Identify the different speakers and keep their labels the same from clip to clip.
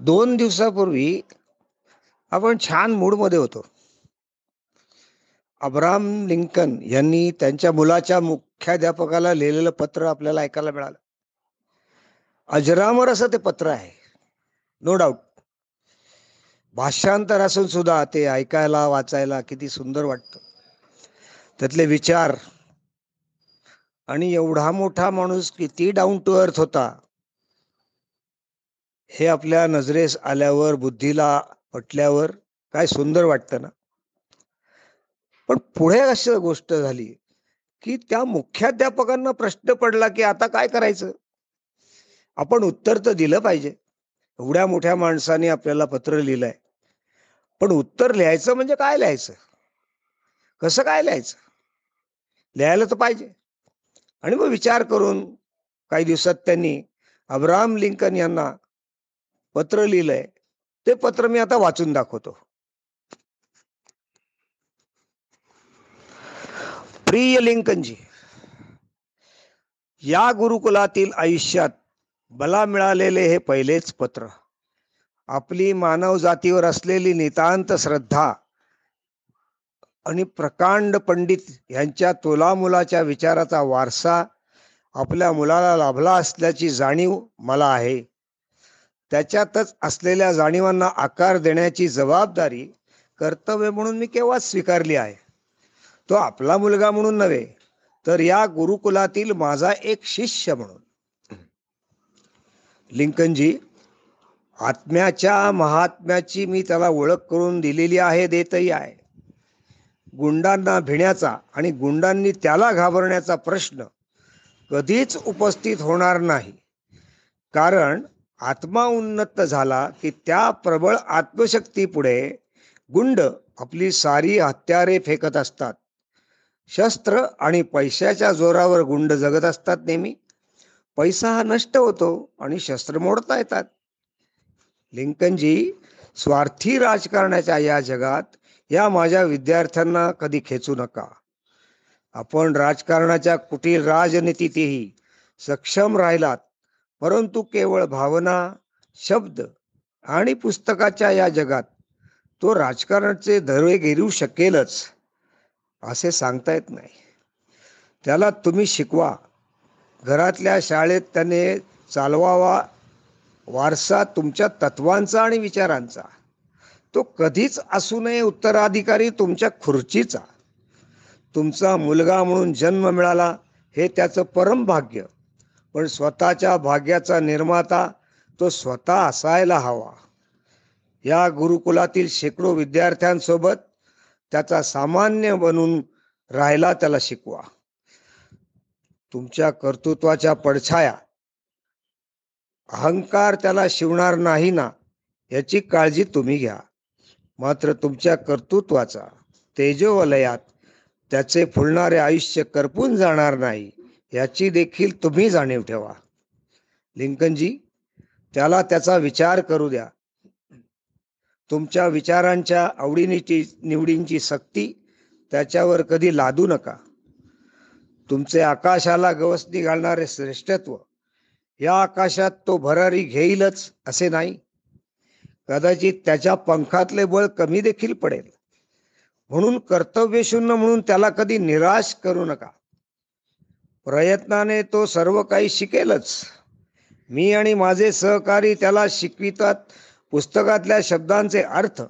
Speaker 1: दोन दिवसापूर्वी आपण छान मूडमध्ये होतो. अब्राम लिंकन यांनी त्यांच्या मुलाच्या मुख्याध्यापकाला लिहिलेलं पत्र आपल्याला ऐकायला मिळालं. अजरामर असं ते पत्र आहे. नो डाऊट भाषांतर असून सुद्धा ते ऐकायला वाचायला किती सुंदर वाटतं. त्यातले विचार. आणि एवढा मोठा माणूस किती डाऊन टू अर्थ होता. हे आपल्या नजरेस आल्यावर बुद्धीला पटल्यावर काय सुंदर वाटतं ना? पण पुढे अशी गोष्ट झाली की त्या मुख्याध्यापकांना प्रश्न पडला की आता काय करायचं? आपण उत्तर तर दिलं पाहिजे. एवढ्या मोठ्या माणसाने आपल्याला पत्र लिहिलंय. पण उत्तर लिहायचं म्हणजे काय लिहायचं? कसं काय लिहायचं? लिहायला तर पाहिजे. आणि मग विचार करून काही दिवसात त्यांनी अब्राहम लिंकन यांना पत्र लिहिलंय ते पत्र मी आता वाचून दाखवतो. प्रिय लिंकनजी या गुरुकुलातील आयुष्यात मला मिळालेले हे पहिलेच पत्र. आपली मानव जातीवर असलेली नितांत श्रद्धा आणि प्रकांड पंडित यांच्या तोलामुलाच्या विचाराचा वारसा आपल्या मुलाला लाभला असल्याची जाणीव मला आहे. त्याच्यातच असलेल्या जाणीवांना आकार देण्याची जबाबदारी कर्तव्य म्हणून मी केव्हाच स्वीकारली आहे. तो आपला मुलगा म्हणून नव्हे तर या गुरुकुलातील माझा एक शिष्य म्हणून. लिंकनजी आत्म्याच्या महात्म्याची मी त्याला ओळख करून दिलेली आहे देतही आहे. गुंडांना भिण्याचा आणि गुंडांनी त्याला घाबरण्याचा प्रश्न कधीच उपस्थित होणार नाही. कारण आत्मा उन्नत झाला की त्या प्रबळ आत्मशक्तीपुढे गुंड आपली सारी हत्यारे फेकत असतात. शस्त्र आणि पैशाच्या जोरावर गुंड जगत असतात नेहमी. पैसा हा नष्ट होतो आणि शस्त्र मोडता येतात. लिंकनजी स्वार्थी राजकारणाच्या या जगात या माझ्या विद्यार्थ्यांना कधी खेचू नका. आपण राजकारणाच्या कुटील राजनीतीतही सक्षम राहिलात. परंतु केवळ भावना शब्द आणि पुस्तकाच्या या जगात तो राजकारणाचे धरे घेऊ शकेलच असे सांगता येत नाही. त्याला तुम्ही शिकवा. घरातल्या शाळेत त्याने चालवावा वारसा तुमच्या तत्वांचा आणि विचारांचा. तो कधीच असू नये उत्तराधिकारी तुमच्या खुर्चीचा. तुमचा मुलगा म्हणून जन्म मिळाला हे त्याचं परम भाग्य. पण स्वतःच्या भाग्याचा निर्माता तो स्वतः असायला हवा. या गुरुकुलातील शेकडो विद्यार्थ्यांसोबत त्याचा सामान्य बनून राहायला त्याला शिकवा. तुमच्या कर्तृत्वाच्या पडछाया अहंकार त्याला शिवणार नाही ना याची काळजी तुम्ही घ्या. मात्र तुमच्या कर्तृत्वाचा तेजोवलयात त्याचे फुलणारे आयुष्य करपून जाणार नाही. याची देखील तुम्ही जाणीव ठेवा. लिंकनजी त्याला त्याचा विचार करू द्या. तुमच्या विचारांच्या आवडीनीची निवडींची सक्ती त्याच्यावर कधी लादू नका. तुमचे आकाशाला गवसणी घालणारे श्रेष्ठत्व या आकाशात तो भरारी घेईलच असे नाही. कदाचित त्याच्या पंखातले बळ कमी देखील पडेल. म्हणून कर्तव्यशून्य म्हणून त्याला कधी निराश करू नका. प्रयत्नाने तो सर्व काही शिकेलच. मी आणि माझे सहकारी त्याला शिकवितात. पुस्तकातल्या शब्दांचे अर्थ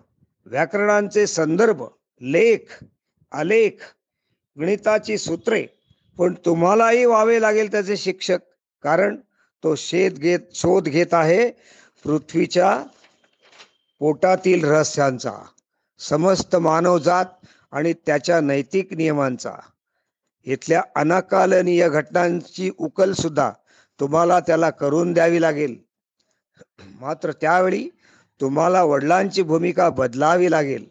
Speaker 1: व्याकरणांचे संदर्भ लेख आलेख गणिताची सूत्रे. पण तुम्हालाही व्हावे लागेल त्याचे शिक्षक कारण तो शेत घेत शोध घेत आहे पृथ्वीच्या पोटातील रहस्यांचा. समस्त मानवजात आणि त्याच्या नैतिक नियमांचा. इथल्या अनाकालनीय घटनांची उकल सुद्धा तुम्हाला त्याला करून द्यावी लागेल. मात्र त्यावेळी तुम्हाला वडिलांची भूमिका बदलावी लागेल.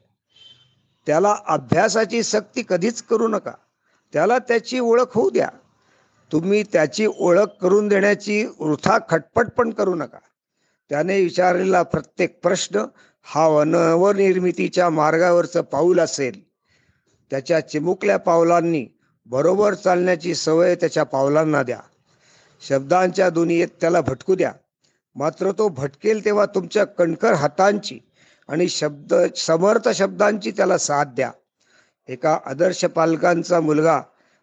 Speaker 1: त्याला अभ्यासाची सक्ती कधीच करू नका. त्याला त्याची ओळख होऊ द्या. तुम्ही त्याची ओळख करून देण्याची वृथा खटपट पण करू नका. त्याने विचारलेला प्रत्येक प्रश्न हा नवनिर्मितीच्या मार्गावरचं पाऊल असेल. त्याच्या चिमुकल्या पावलांनी बरोबर चालण्याची सवय त्याच्या पावलांना द्या. शब्दांच्या दुनियेत त्याला भटकू द्या. मात्र तो भटकेल तेव्हा तुमच्या कणकर हातांची आणि शब्द समर्थ शब्दांची त्याला साथ द्या. एका आदर्श पालकांचा मुलगा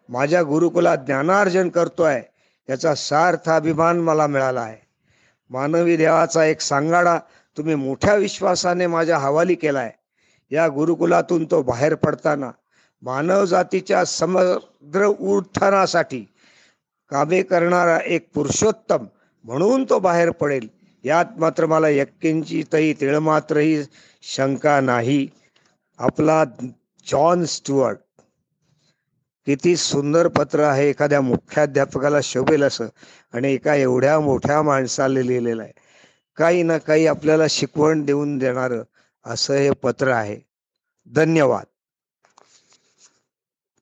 Speaker 1: माझ्या गुरुकुलात ज्ञानार्जन करतोय याचा सार्थ अभिमान मला मिळाला आहे. मानवी देवाचा एक सांगाडा तुम्ही मोठ्या विश्वासाने माझ्या हवाली केलाय. या गुरुकुलातून तो बाहेर पडताना मानव जातीच्या समग्र उत्थानासाठी कामे करणारा एक पुरुषोत्तम म्हणून तो बाहेर पडेल यात मात्र मला यक्किंचितही तिळमात्रही शंका नाही. आपला जॉन स्टुअर्ट किती सुंदर पत्र आहे एखाद्या मुख्याध्यापकाला शोभेल असं आणि एका एवढ्या मोठ्या माणसाला लिहिलेलं आहे. काही ना काही आपल्याला शिकवण देऊन देणारं असं हे पत्र आहे. धन्यवाद.